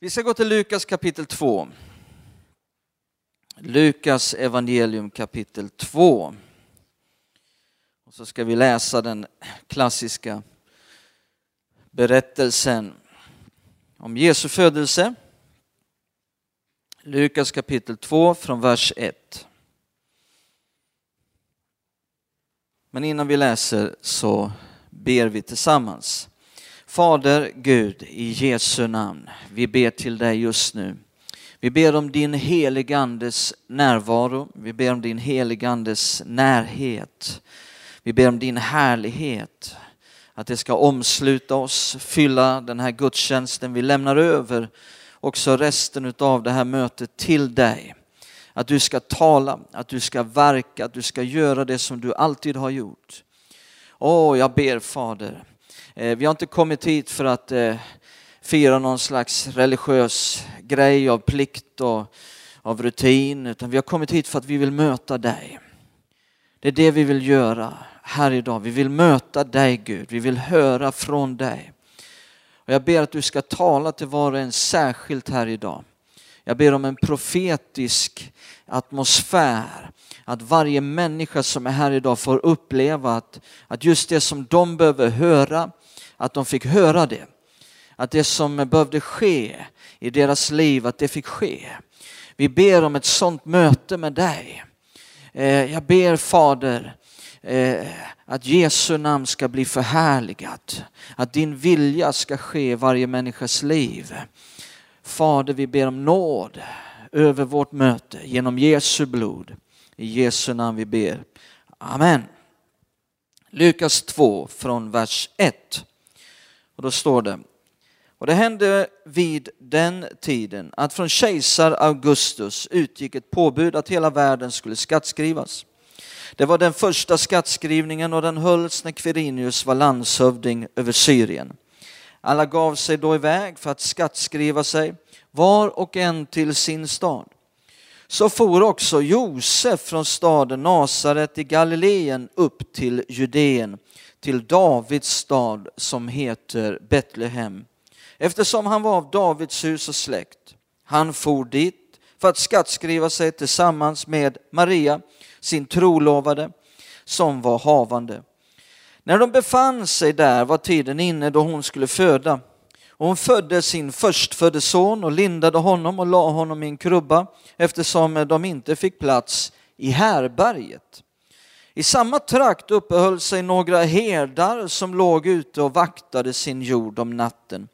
Vi ska gå till Lukas kapitel 2. Lukas evangelium kapitel 2. Och så ska vi läsa den klassiska berättelsen om Jesu födelse. Lukas kapitel 2 från vers 1. Men innan vi läser så ber vi tillsammans. Fader Gud, i Jesu namn, vi ber till dig just nu. Vi ber om din heligandes närvaro, vi ber om din heligandes närhet. Vi ber om din härlighet, att det ska omsluta oss, fylla den här gudstjänsten. Vi lämnar över också resten av det här mötet till dig. Att du ska tala, att du ska verka, att du ska göra det som du alltid har gjort. Åh, jag ber Fader, Eh, vi har inte kommit hit för att eh, fira någon slags religiös grej av plikt och av rutin, utan vi har kommit hit för att vi vill möta dig. Det är det vi vill göra här idag. Vi vill möta dig Gud, vi vill höra från dig. Och jag ber att du ska tala till var och en särskilt här idag. Jag ber om en profetisk atmosfär, att varje människa som är här idag får uppleva att, att just det som de behöver höra, att de fick höra det. Att det som behövde ske i deras liv, att det fick ske. Vi ber om ett sådant möte med dig. Eh, jag ber Fader eh, att Jesu namn ska bli förhärligat. Att din vilja ska ske i varje människas liv. Fader, vi ber om nåd över vårt möte genom Jesu blod. I Jesu namn vi ber. Amen. Lukas 2 från vers 1. Och då står det, och det hände vid den tiden att från kejsar Augustus utgick ett påbud att hela världen skulle skattskrivas. Det var den första skattskrivningen och den hölls när Quirinius var landshövding över Syrien. Alla gav sig då iväg för att skattskriva sig, var och en till sin stad. Så for också Josef från staden Nasaret i Galileen upp till Judeen till Davids stad som heter Betlehem eftersom han var av Davids hus och släkt. Han for dit för att skattskriva sig tillsammans med Maria, sin trolovade, som var havande. När de befann sig där var tiden inne då hon skulle föda. Och hon födde sin förstfödde son och lindade honom och la honom i en krubba eftersom de inte fick plats i härberget. I samma trakt uppehöll sig några herdar som låg ute och vaktade sin jord om natten.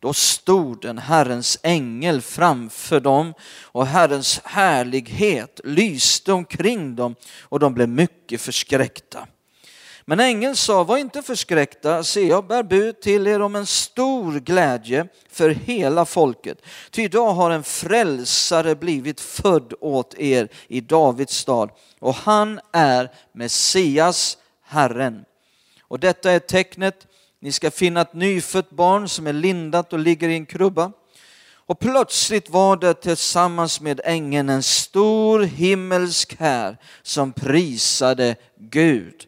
Då stod en Herrens ängel framför dem och Herrens härlighet lyste omkring dem och de blev mycket förskräckta. Men ängeln sa, var inte förskräckta, se jag bär bud till er om en stor glädje för hela folket. Ty idag har en frälsare blivit född åt er i Davids stad och han är Messias, Herren. Och detta är tecknet, ni ska finna ett nyfött barn som är lindat och ligger i en krubba. Och plötsligt var det tillsammans med ängeln en stor himmelsk här som prisade Gud.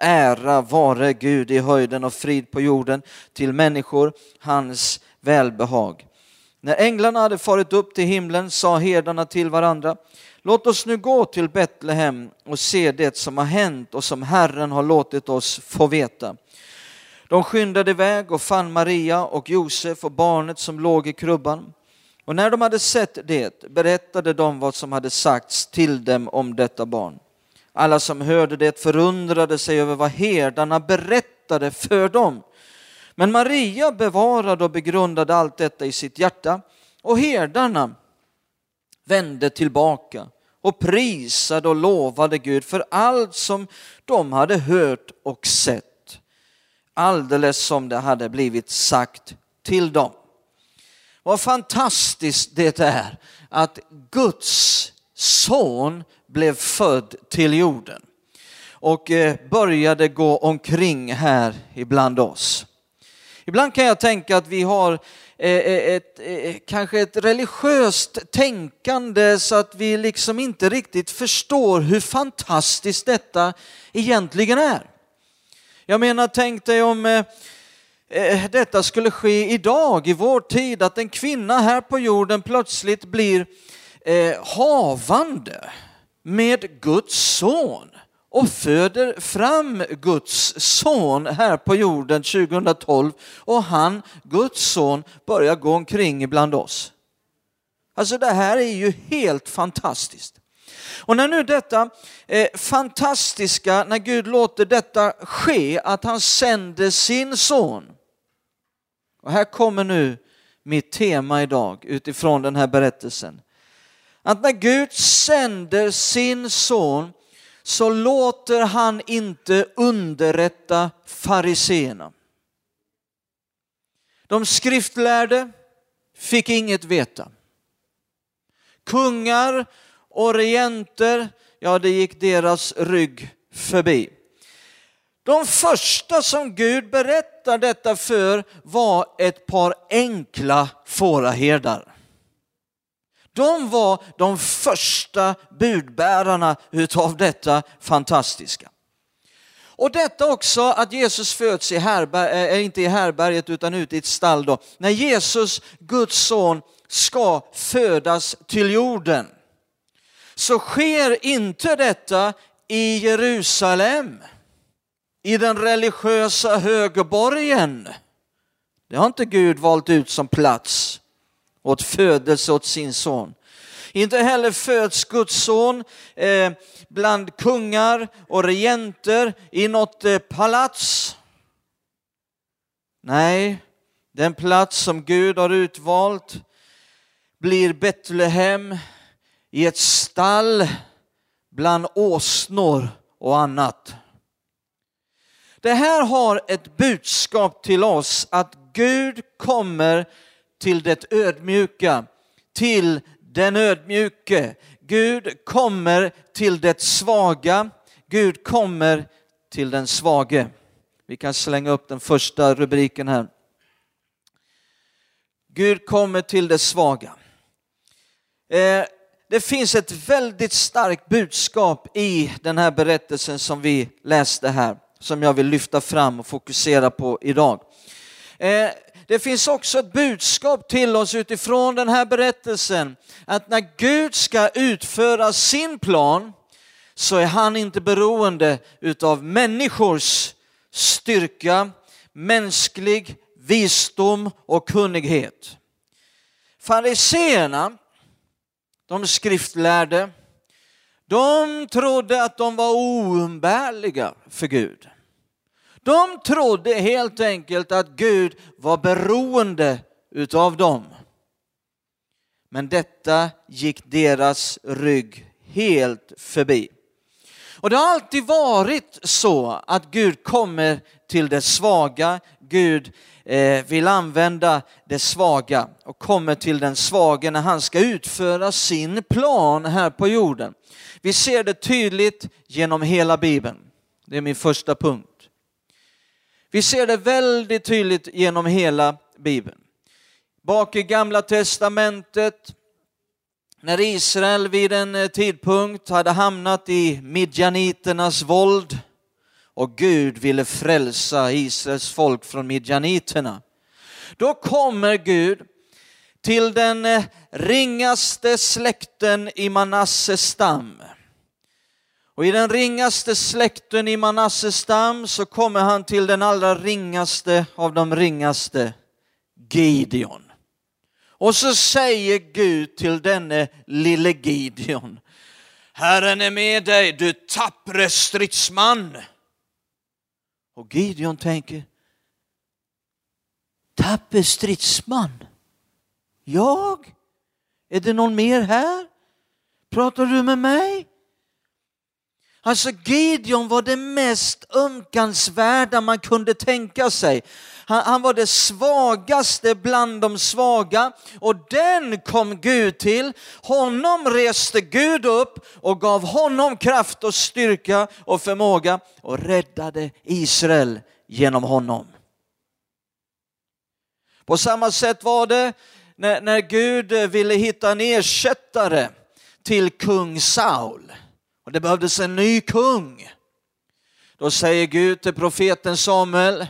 Ära vare Gud i höjden och frid på jorden till människor hans välbehag. När änglarna hade farit upp till himlen sa herdarna till varandra Låt oss nu gå till Betlehem och se det som har hänt och som Herren har låtit oss få veta. De skyndade iväg och fann Maria och Josef och barnet som låg i krubban. Och när de hade sett det berättade de vad som hade sagts till dem om detta barn. Alla som hörde det förundrade sig över vad herdarna berättade för dem. Men Maria bevarade och begrundade allt detta i sitt hjärta och herdarna vände tillbaka och prisade och lovade Gud för allt som de hade hört och sett. Alldeles som det hade blivit sagt till dem. Vad fantastiskt det är att Guds son blev född till jorden och eh, började gå omkring här ibland oss. Ibland kan jag tänka att vi har eh, eh, ett, kanske ett religiöst tänkande så att vi liksom inte riktigt förstår hur fantastiskt detta egentligen är. Jag menar, tänk dig om detta skulle ske idag, i vår tid, att en kvinna här på jorden plötsligt blir havande med Guds son och föder fram Guds son här på jorden 2012 och han, Guds son, börjar gå omkring ibland oss. Alltså det här är ju helt fantastiskt. Och när nu detta eh, fantastiska, när Gud låter detta ske, att han sänder sin son. Och här kommer nu mitt tema idag utifrån den här berättelsen. Att när Gud sänder sin son så låter han inte underrätta fariseerna. De skriftlärde fick inget veta. Kungar och regenter, ja det gick deras rygg förbi. De första som Gud berättar detta för var ett par enkla fåraherdar. De var de första budbärarna utav detta fantastiska. Och detta också att Jesus föds i härber, äh, eh, eh, inte i härberget utan ute i ett stall då. När Jesus, Guds son, ska födas till jorden så sker inte detta i Jerusalem, i den religiösa högerborgen. Det har inte Gud valt ut som plats åt födelse åt sin son. Inte heller föds Guds son eh, bland kungar och regenter i något eh, palats. Nej, den plats som Gud har utvalt blir Betlehem i ett stall bland åsnor och annat. Det här har ett budskap till oss att Gud kommer till det ödmjuka, till den ödmjuke. Gud kommer till det svaga. Gud kommer till den svage. Vi kan slänga upp den första rubriken här. Gud kommer till det svaga. Eh, det finns ett väldigt starkt budskap i den här berättelsen som vi läste här, som jag vill lyfta fram och fokusera på idag. Eh, det finns också ett budskap till oss utifrån den här berättelsen, att när Gud ska utföra sin plan så är han inte beroende utav människors styrka, mänsklig visdom och kunnighet. Fariseerna de skriftlärde, de trodde att de var oumbärliga för Gud. De trodde helt enkelt att Gud var beroende utav dem. Men detta gick deras rygg helt förbi. Och det har alltid varit så att Gud kommer till det svaga, Gud eh, vill använda det svaga och kommer till den svage när han ska utföra sin plan här på jorden. Vi ser det tydligt genom hela Bibeln. Det är min första punkt. Vi ser det väldigt tydligt genom hela Bibeln. Bak i Gamla Testamentet, när Israel vid en eh, tidpunkt hade hamnat i midjaniternas våld, och Gud ville frälsa Israels folk från midjaniterna. Då kommer Gud till den eh, ringaste släkten i Manasses stam. Och i den ringaste släkten i Manasses stam så kommer han till den allra ringaste av de ringaste, Gideon. Och så säger Gud till denne lille Gideon, Herren är med dig, du tappre stridsman. Och Gideon tänker, tapper stridsman? Jag? Är det någon mer här? Pratar du med mig? Alltså Gideon var det mest ömkansvärda man kunde tänka sig. Han, han, var det svagaste bland de svaga och den kom Gud till. Honom reste Gud upp och gav honom kraft och styrka och förmåga och räddade Israel genom honom. På samma sätt var det när, när Gud ville hitta en ersättare till kung Saul och det behövdes en ny kung. Då säger Gud till profeten Samuel,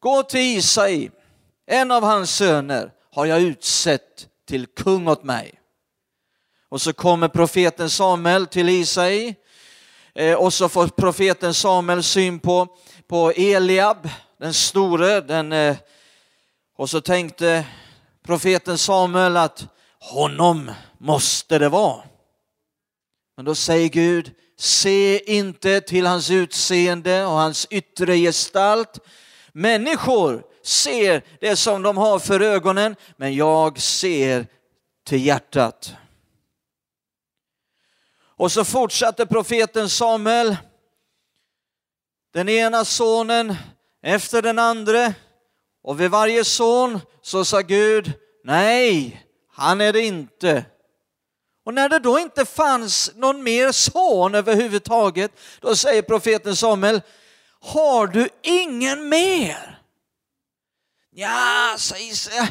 gå till Isai, en av hans söner har jag utsett till kung åt mig. Och så kommer profeten Samuel till Isai eh, och så får profeten Samuel syn på, på Eliab, den store, den, eh, och så tänkte profeten Samuel att honom måste det vara. Men då säger Gud, se inte till hans utseende och hans yttre gestalt. Människor ser det som de har för ögonen, men jag ser till hjärtat. Och så fortsatte profeten Samuel, den ena sonen efter den andra, och vid varje son så sa Gud, nej, han är det inte. Och när det då inte fanns någon mer son överhuvudtaget, då säger profeten Samuel, har du ingen mer? Ja, säger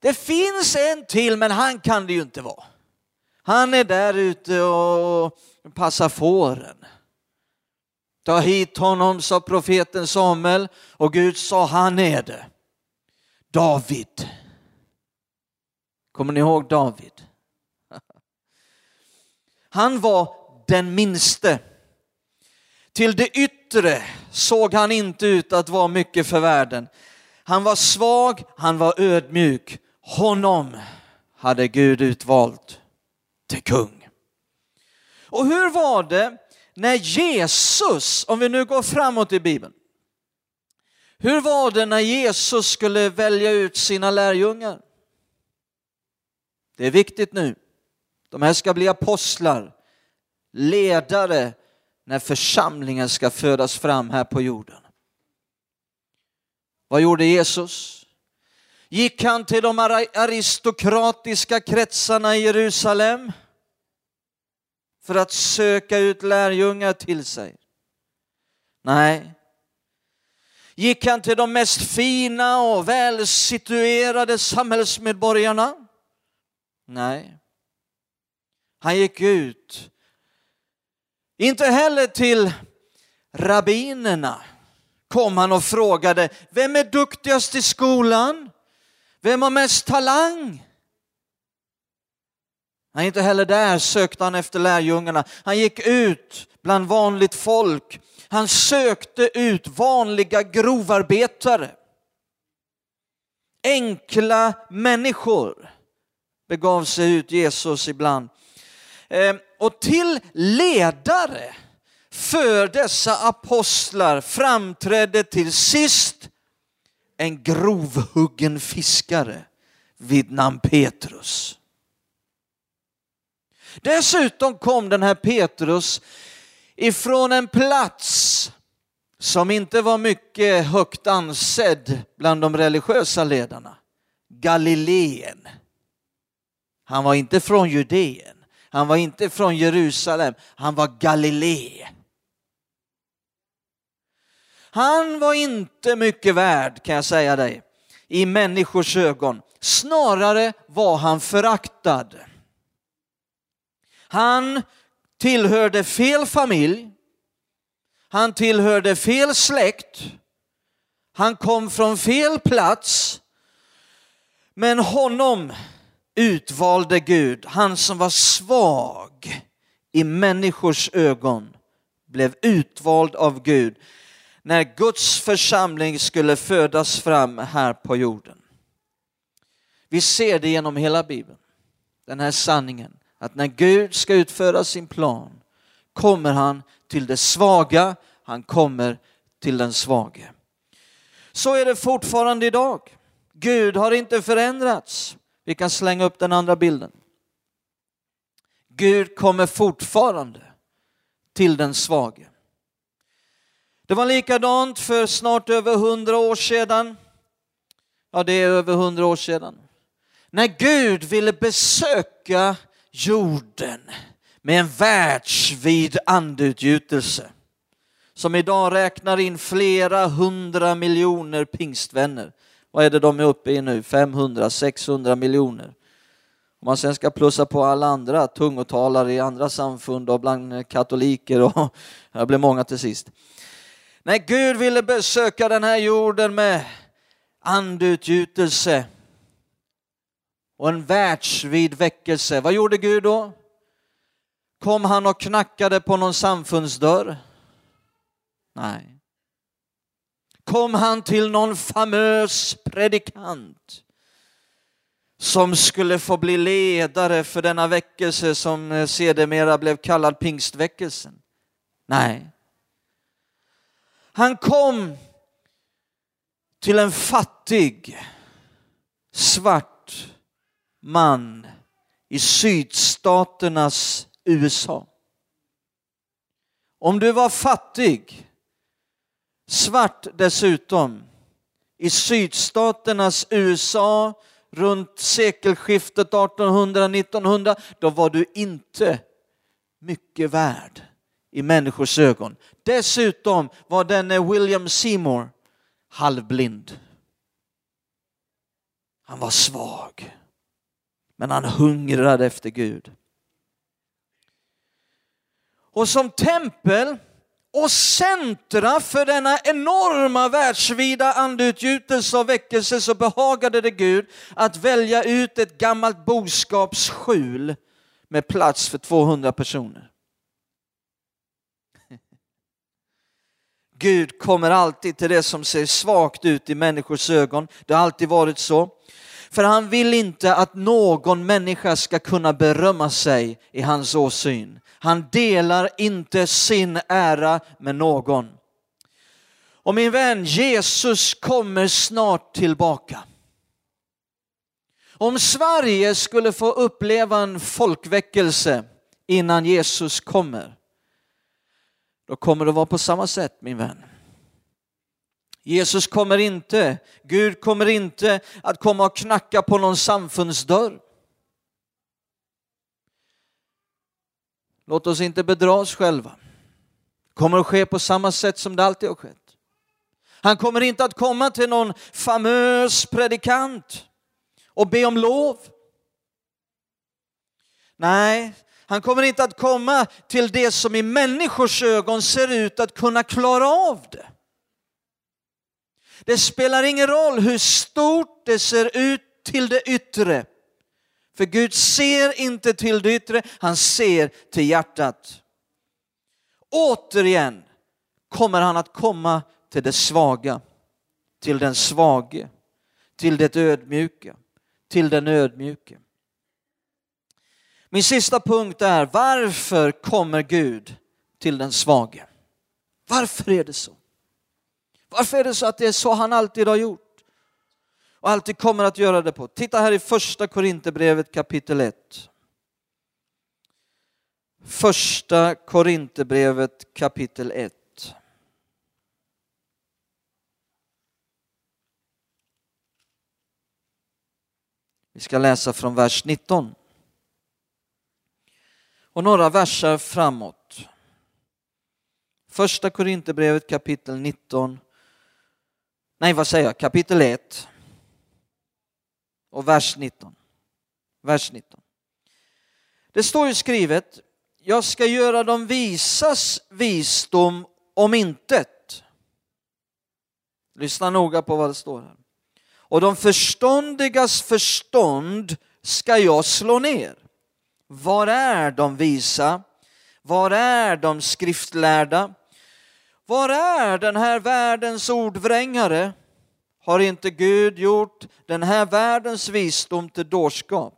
det finns en till, men han kan det ju inte vara. Han är där ute och passar fåren. Ta hit honom, sa profeten Samuel, och Gud sa, han är det. David. Kommer ni ihåg David? Han var den minste. Till det yttre såg han inte ut att vara mycket för världen. Han var svag, han var ödmjuk. Honom hade Gud utvalt till kung. Och hur var det när Jesus, om vi nu går framåt i Bibeln, hur var det när Jesus skulle välja ut sina lärjungar? Det är viktigt nu. De här ska bli apostlar, ledare när församlingen ska födas fram här på jorden. Vad gjorde Jesus? Gick han till de aristokratiska kretsarna i Jerusalem för att söka ut lärjungar till sig? Nej. Gick han till de mest fina och välsituerade samhällsmedborgarna? Nej. Han gick ut. Inte heller till rabbinerna kom han och frågade, vem är duktigast i skolan? Vem har mest talang? Nej, inte heller där sökte han efter lärjungarna. Han gick ut bland vanligt folk. Han sökte ut vanliga grovarbetare. Enkla människor begav sig ut Jesus ibland. Ehm, och till ledare för dessa apostlar framträdde till sist en grovhuggen fiskare vid namn Petrus. Dessutom kom den här Petrus ifrån en plats som inte var mycket högt ansedd bland de religiösa ledarna. Galileen. Han var inte från Judeen. Han var inte från Jerusalem. Han var Galilé. Han var inte mycket värd kan jag säga dig i människors ögon. Snarare var han föraktad. Han tillhörde fel familj. Han tillhörde fel släkt. Han kom från fel plats. Men honom utvalde Gud, han som var svag i människors ögon, blev utvald av Gud när Guds församling skulle födas fram här på jorden. Vi ser det genom hela Bibeln, den här sanningen, att när Gud ska utföra sin plan kommer han till det svaga, han kommer till den svage. Så är det fortfarande idag. Gud har inte förändrats. Vi kan slänga upp den andra bilden. Gud kommer fortfarande till den svage. Det var likadant för snart över hundra år sedan. Ja, det är över hundra år sedan. När Gud ville besöka jorden med en världsvid andutgjutelse som idag räknar in flera hundra miljoner pingstvänner. Vad är det de är uppe i nu? 500, 600 miljoner. Om man sen ska plussa på alla andra tungotalare i andra samfund och bland katoliker och det blir många till sist. När Gud ville besöka den här jorden med andutgjutelse och en världsvid väckelse, vad gjorde Gud då? Kom han och knackade på någon samfundsdörr? Nej. Kom han till någon famös predikant som skulle få bli ledare för denna väckelse som eh, sedermera blev kallad pingstväckelsen? Nej. Han kom till en fattig svart man i sydstaternas USA. Om du var fattig, svart dessutom, i sydstaternas USA runt sekelskiftet 1800-1900, då var du inte mycket värd i människors ögon. Dessutom var denne William Seymour halvblind. Han var svag, men han hungrade efter Gud. Och som tempel och centra för denna enorma världsvida andeutgjutelse och väckelse så behagade det Gud att välja ut ett gammalt boskapsskjul med plats för 200 personer. Gud kommer alltid till det som ser svagt ut i människors ögon. Det har alltid varit så. För han vill inte att någon människa ska kunna berömma sig i hans åsyn. Han delar inte sin ära med någon. Och min vän, Jesus kommer snart tillbaka. Om Sverige skulle få uppleva en folkväckelse innan Jesus kommer, då kommer det vara på samma sätt min vän. Jesus kommer inte, Gud kommer inte att komma och knacka på någon samfundsdörr. Låt oss inte bedra oss själva. Det kommer att ske på samma sätt som det alltid har skett. Han kommer inte att komma till någon famös predikant och be om lov. Nej, han kommer inte att komma till det som i människors ögon ser ut att kunna klara av det. Det spelar ingen roll hur stort det ser ut till det yttre. För Gud ser inte till det yttre, han ser till hjärtat. Återigen kommer han att komma till det svaga, till den svage, till det ödmjuka, till den ödmjuke. Min sista punkt är varför kommer Gud till den svage? Varför är det så? Varför är det så att det är så han alltid har gjort? Och alltid kommer att göra det på. Titta här i första Korinthierbrevet kapitel 1. Första Korinthierbrevet kapitel 1. Vi ska läsa från vers 19. Och några verser framåt. Första Korinthierbrevet kapitel 19 nej vad säger jag, kapitel 1 och vers 19. Vers 19. Det står ju skrivet, jag ska göra de visas visdom om intet. Lyssna noga på vad det står här. Och de förståndigas förstånd ska jag slå ner. Var är de visa? Var är de skriftlärda? Var är den här världens ordvrängare? Har inte Gud gjort den här världens visdom till dårskap?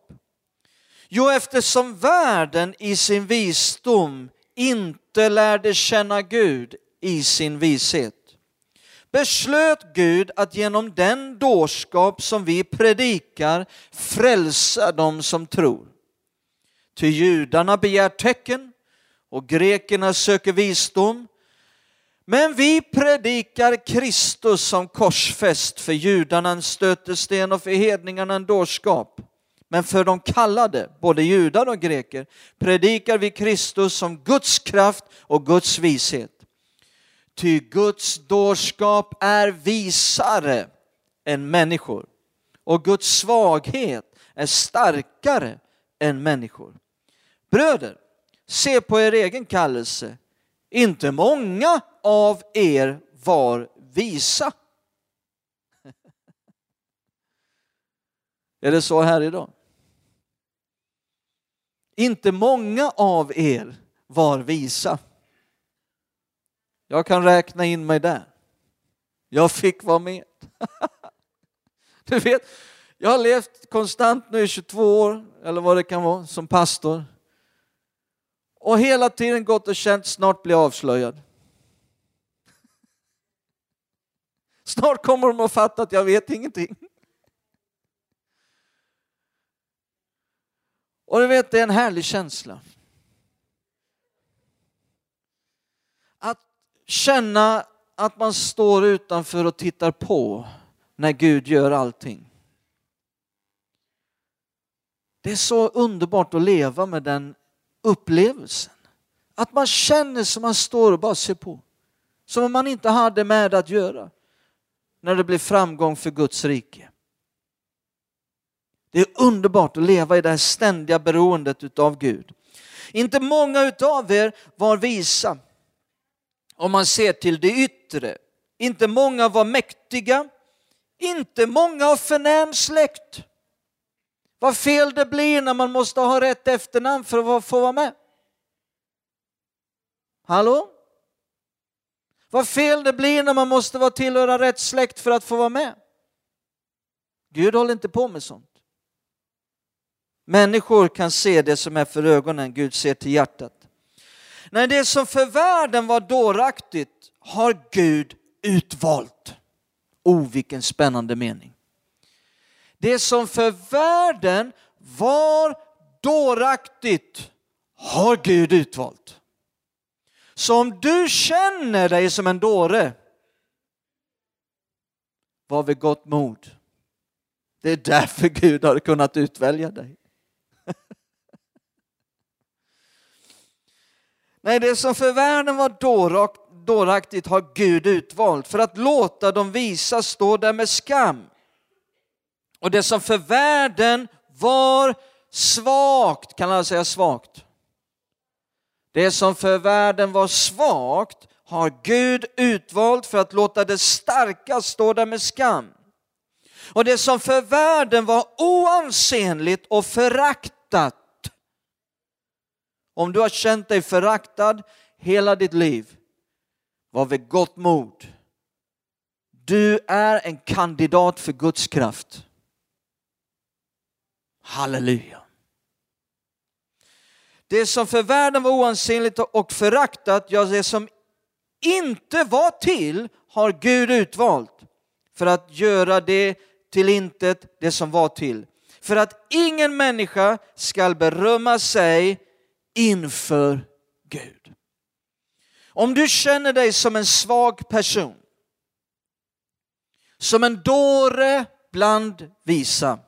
Jo, eftersom världen i sin visdom inte lärde känna Gud i sin vishet beslöt Gud att genom den dårskap som vi predikar frälsa dem som tror. Ty judarna begär tecken och grekerna söker visdom men vi predikar Kristus som korsfäst för judarna en stötesten och för hedningarna en dårskap. Men för de kallade, både judar och greker, predikar vi Kristus som Guds kraft och Guds vishet. Ty Guds dårskap är visare än människor och Guds svaghet är starkare än människor. Bröder, se på er egen kallelse inte många av er var visa. Är det så här idag? Inte många av er var visa. Jag kan räkna in mig där. Jag fick vara med. Du vet, jag har levt konstant nu i 22 år, eller vad det kan vara, som pastor. Och hela tiden gått och känt snart bli avslöjad. Snart kommer de att fatta att jag vet ingenting. Och du vet, det är en härlig känsla. Att känna att man står utanför och tittar på när Gud gör allting. Det är så underbart att leva med den upplevelsen. Att man känner som man står och bara ser på. Som om man inte hade med att göra när det blir framgång för Guds rike. Det är underbart att leva i det här ständiga beroendet utav Gud. Inte många utav er var visa om man ser till det yttre. Inte många var mäktiga, inte många av förnäm släkt. Vad fel det blir när man måste ha rätt efternamn för att få vara med. Hallå? Vad fel det blir när man måste vara tillhöra rätt släkt för att få vara med. Gud håller inte på med sånt. Människor kan se det som är för ögonen, Gud ser till hjärtat. När det som för världen var dåraktigt har Gud utvalt. Oh, vilken spännande mening. Det som för världen var dåraktigt har Gud utvalt. Så om du känner dig som en dåre, var vid gott mod. Det är därför Gud har kunnat utvälja dig. Nej, det som för världen var dåraktigt har Gud utvalt för att låta dem visa stå där med skam. Och det som för världen var svagt, kan alla säga svagt? Det som för världen var svagt har Gud utvalt för att låta det starka stå där med skam. Och det som för världen var oansenligt och föraktat om du har känt dig föraktad hela ditt liv, var vid gott mod. Du är en kandidat för Guds kraft. Halleluja. Det som för världen var oansenligt och föraktat, ja det som inte var till har Gud utvalt för att göra det till intet det som var till. För att ingen människa skall berömma sig inför Gud. Om du känner dig som en svag person, som en dåre bland visa,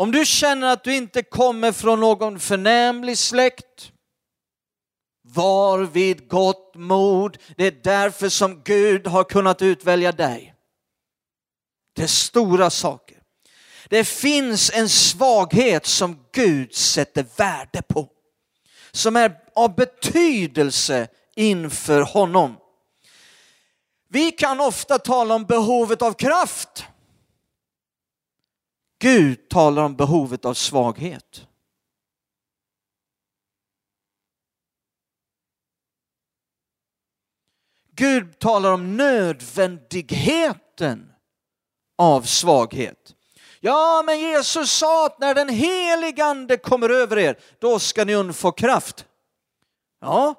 om du känner att du inte kommer från någon förnämlig släkt, var vid gott mod. Det är därför som Gud har kunnat utvälja dig. Det är stora saker. Det finns en svaghet som Gud sätter värde på som är av betydelse inför honom. Vi kan ofta tala om behovet av kraft. Gud talar om behovet av svaghet. Gud talar om nödvändigheten av svaghet. Ja, men Jesus sa att när den helige ande kommer över er, då ska ni undfå kraft. Ja,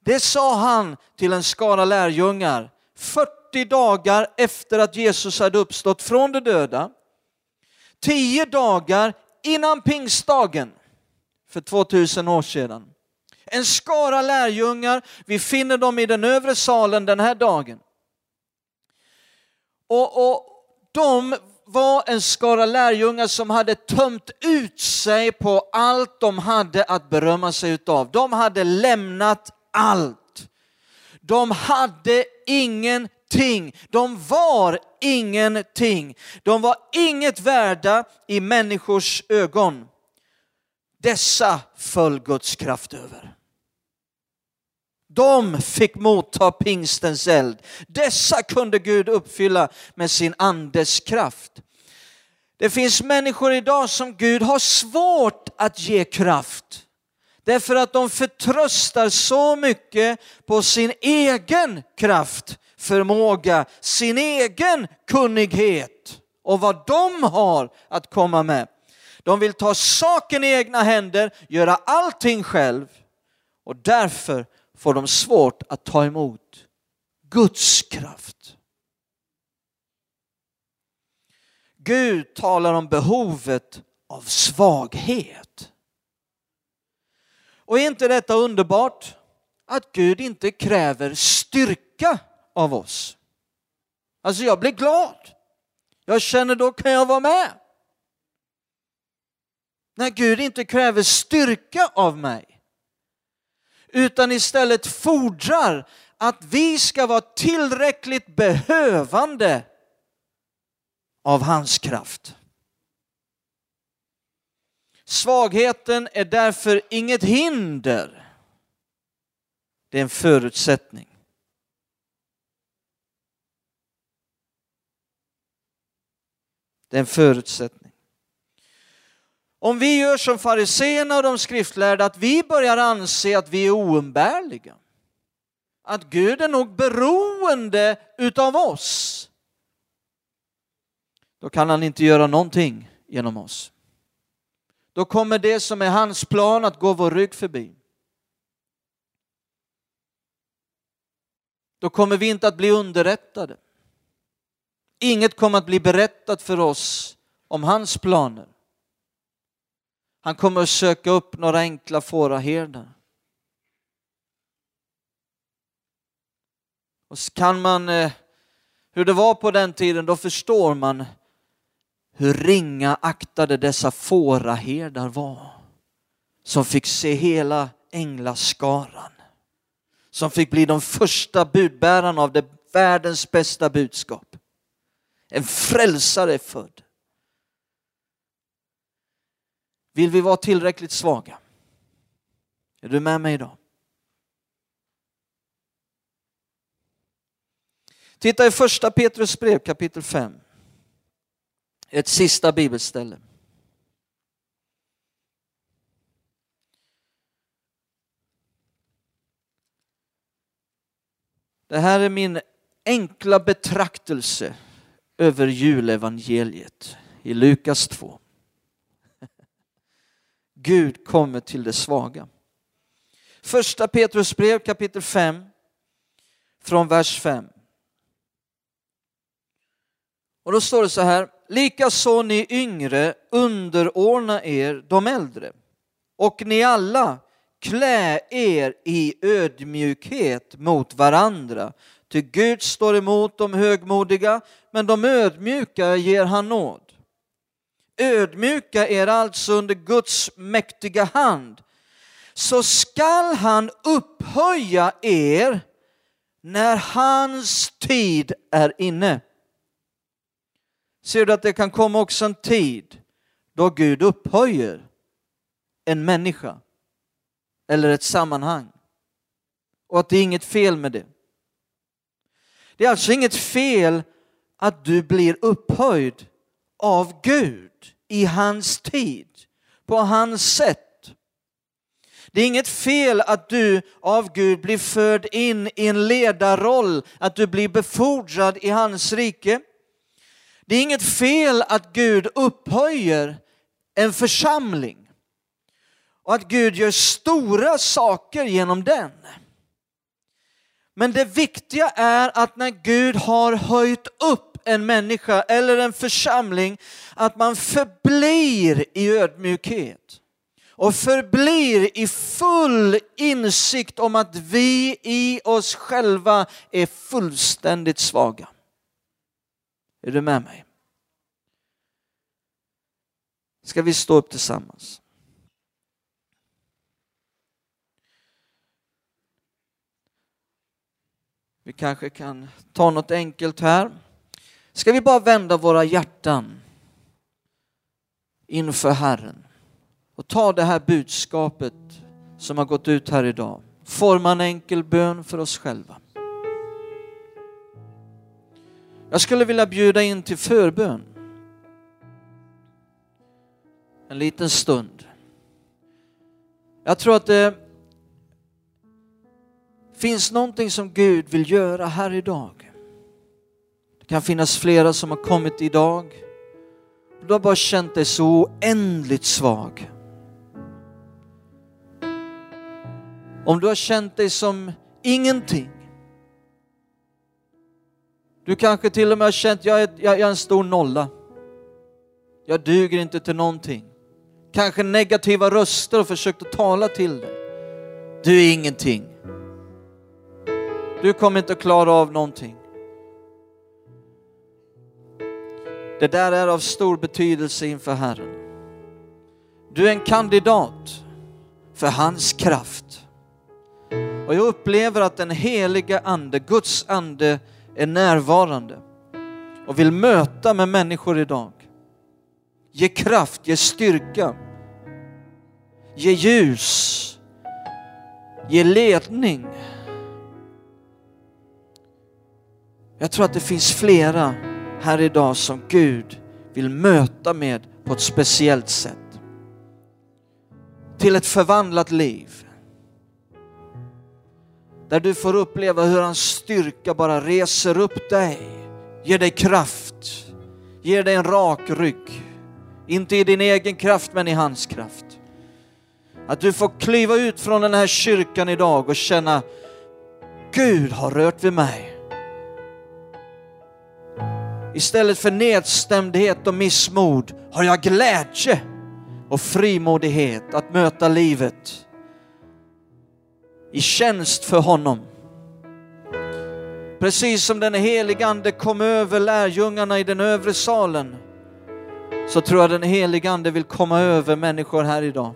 det sa han till en skara lärjungar 40 dagar efter att Jesus hade uppstått från de döda. Tio dagar innan pingstdagen för 2000 år sedan. En skara lärjungar, vi finner dem i den övre salen den här dagen. Och, och de var en skara lärjungar som hade tömt ut sig på allt de hade att berömma sig utav. De hade lämnat allt. De hade ingen ingenting. De var ingenting. De var inget värda i människors ögon. Dessa föll Guds kraft över. De fick motta pingstens eld. Dessa kunde Gud uppfylla med sin andes kraft. Det finns människor idag som Gud har svårt att ge kraft. Därför att de förtröstar så mycket på sin egen kraft, förmåga, sin egen kunnighet och vad de har att komma med. De vill ta saken i egna händer, göra allting själv och därför får de svårt att ta emot Guds kraft. Gud talar om behovet av svaghet. Och är inte detta underbart? Att Gud inte kräver styrka av oss. Alltså jag blir glad. Jag känner då kan jag vara med. När Gud inte kräver styrka av mig. Utan istället fordrar att vi ska vara tillräckligt behövande av hans kraft. Svagheten är därför inget hinder. Det är en förutsättning. Det är en förutsättning. Om vi gör som fariséerna och de skriftlärda, att vi börjar anse att vi är oumbärliga, att Gud är nog beroende utav oss, då kan han inte göra någonting genom oss. Då kommer det som är hans plan att gå vår rygg förbi. Då kommer vi inte att bli underrättade. Inget kommer att bli berättat för oss om hans planer. Han kommer att söka upp några enkla fåraherdar. Och kan man, eh, hur det var på den tiden, då förstår man hur ringa aktade dessa fåraherdar var som fick se hela änglaskaran som fick bli de första budbärarna av det världens bästa budskap. En frälsare är född. Vill vi vara tillräckligt svaga? Är du med mig idag? Titta i första Petrus brev kapitel 5. Ett sista bibelställe. Det här är min enkla betraktelse över julevangeliet i Lukas 2. Gud kommer till det svaga. Första Petrus brev kapitel 5 från vers 5. Och då står det så här, likaså ni yngre underordna er de äldre och ni alla klä er i ödmjukhet mot varandra. Ty Gud står emot de högmodiga, men de ödmjuka ger han nåd. Ödmjuka er alltså under Guds mäktiga hand, så skall han upphöja er när hans tid är inne. Ser du att det kan komma också en tid då Gud upphöjer en människa eller ett sammanhang och att det är inget fel med det. Det är alltså inget fel att du blir upphöjd av Gud i hans tid, på hans sätt. Det är inget fel att du av Gud blir förd in i en ledarroll, att du blir befordrad i hans rike. Det är inget fel att Gud upphöjer en församling och att Gud gör stora saker genom den. Men det viktiga är att när Gud har höjt upp en människa eller en församling, att man förblir i ödmjukhet och förblir i full insikt om att vi i oss själva är fullständigt svaga. Är du med mig? Ska vi stå upp tillsammans? Vi kanske kan ta något enkelt här. Ska vi bara vända våra hjärtan inför Herren och ta det här budskapet som har gått ut här idag forma en enkel bön för oss själva. Jag skulle vilja bjuda in till förbön. En liten stund. Jag tror att det finns någonting som Gud vill göra här idag. Det kan finnas flera som har kommit idag. Du har bara känt dig så oändligt svag. Om du har känt dig som ingenting. Du kanske till och med har känt, jag är, jag är en stor nolla. Jag duger inte till någonting. Kanske negativa röster och försökt att tala till dig. Du är ingenting. Du kommer inte att klara av någonting. Det där är av stor betydelse inför Herren. Du är en kandidat för hans kraft. Och jag upplever att den heliga ande, Guds ande är närvarande och vill möta med människor idag. Ge kraft, ge styrka, ge ljus, ge ledning. Jag tror att det finns flera här idag som Gud vill möta med på ett speciellt sätt. Till ett förvandlat liv. Där du får uppleva hur hans styrka bara reser upp dig, ger dig kraft, ger dig en rak rygg. Inte i din egen kraft men i hans kraft. Att du får kliva ut från den här kyrkan idag och känna Gud har rört vid mig. Istället för nedstämdhet och missmod har jag glädje och frimodighet att möta livet i tjänst för honom. Precis som den helige Ande kom över lärjungarna i den övre salen så tror jag den helige Ande vill komma över människor här idag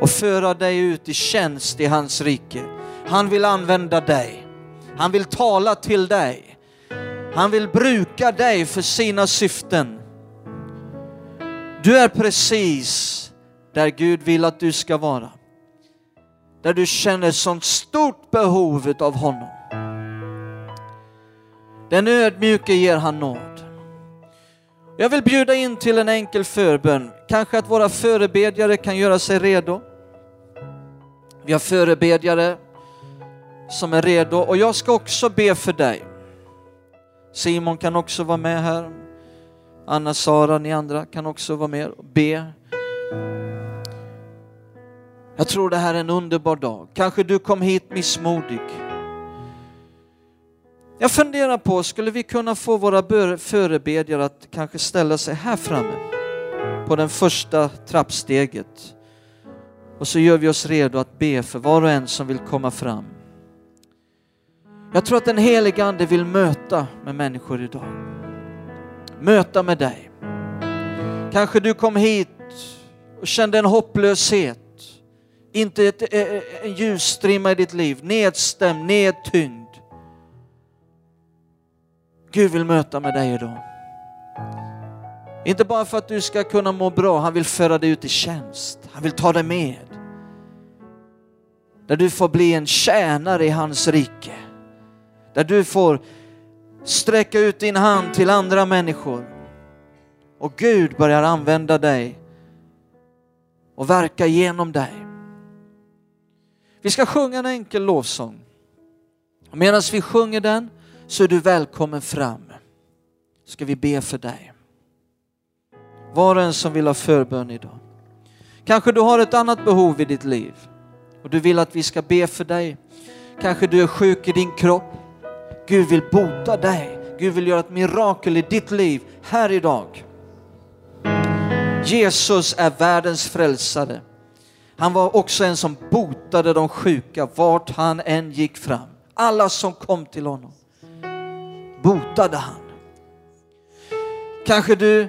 och föra dig ut i tjänst i hans rike. Han vill använda dig. Han vill tala till dig. Han vill bruka dig för sina syften. Du är precis där Gud vill att du ska vara. Där du känner sånt stort behov av honom. Den ödmjuke ger han nåd. Jag vill bjuda in till en enkel förbön. Kanske att våra förebedjare kan göra sig redo. Vi har förebedjare som är redo och jag ska också be för dig. Simon kan också vara med här. Anna, Sara, ni andra kan också vara med och be. Jag tror det här är en underbar dag. Kanske du kom hit missmodig. Jag funderar på, skulle vi kunna få våra förebedjare att kanske ställa sig här framme på den första trappsteget. Och så gör vi oss redo att be för var och en som vill komma fram. Jag tror att den helige Ande vill möta med människor idag. Möta med dig. Kanske du kom hit och kände en hopplöshet. Inte ett, eh, eh, en ljusstrimma i ditt liv, nedstämd, nedtyngd. Gud vill möta med dig idag. Inte bara för att du ska kunna må bra, han vill föra dig ut i tjänst. Han vill ta dig med. Där du får bli en tjänare i hans rike. Där du får sträcka ut din hand till andra människor. Och Gud börjar använda dig och verka genom dig. Vi ska sjunga en enkel lovsång. Medan vi sjunger den så är du välkommen fram. Ska vi be för dig. Var och en som vill ha förbön idag. Kanske du har ett annat behov i ditt liv och du vill att vi ska be för dig. Kanske du är sjuk i din kropp. Gud vill bota dig. Gud vill göra ett mirakel i ditt liv här idag. Jesus är världens frälsare. Han var också en som botade de sjuka vart han än gick fram. Alla som kom till honom botade han. Kanske du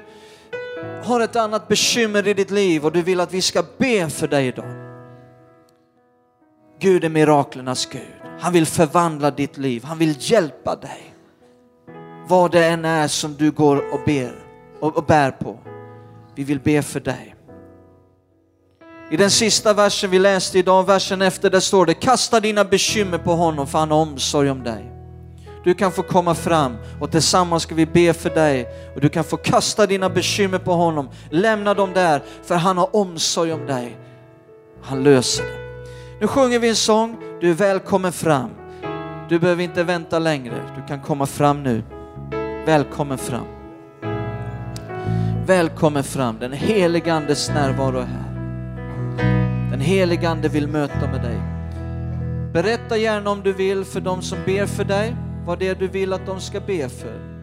har ett annat bekymmer i ditt liv och du vill att vi ska be för dig idag. Gud är miraklernas Gud. Han vill förvandla ditt liv. Han vill hjälpa dig. Vad det än är som du går och ber och, bär på. Vi vill be för dig. I den sista versen vi läste idag, versen efter, där står det kasta dina bekymmer på honom för han har omsorg om dig. Du kan få komma fram och tillsammans ska vi be för dig och du kan få kasta dina bekymmer på honom. Lämna dem där för han har omsorg om dig. Han löser det. Nu sjunger vi en sång, du är välkommen fram. Du behöver inte vänta längre, du kan komma fram nu. Välkommen fram. Välkommen fram, den helige Andes närvaro är här. Den helige Ande vill möta med dig. Berätta gärna om du vill för de som ber för dig, vad det är du vill att de ska be för.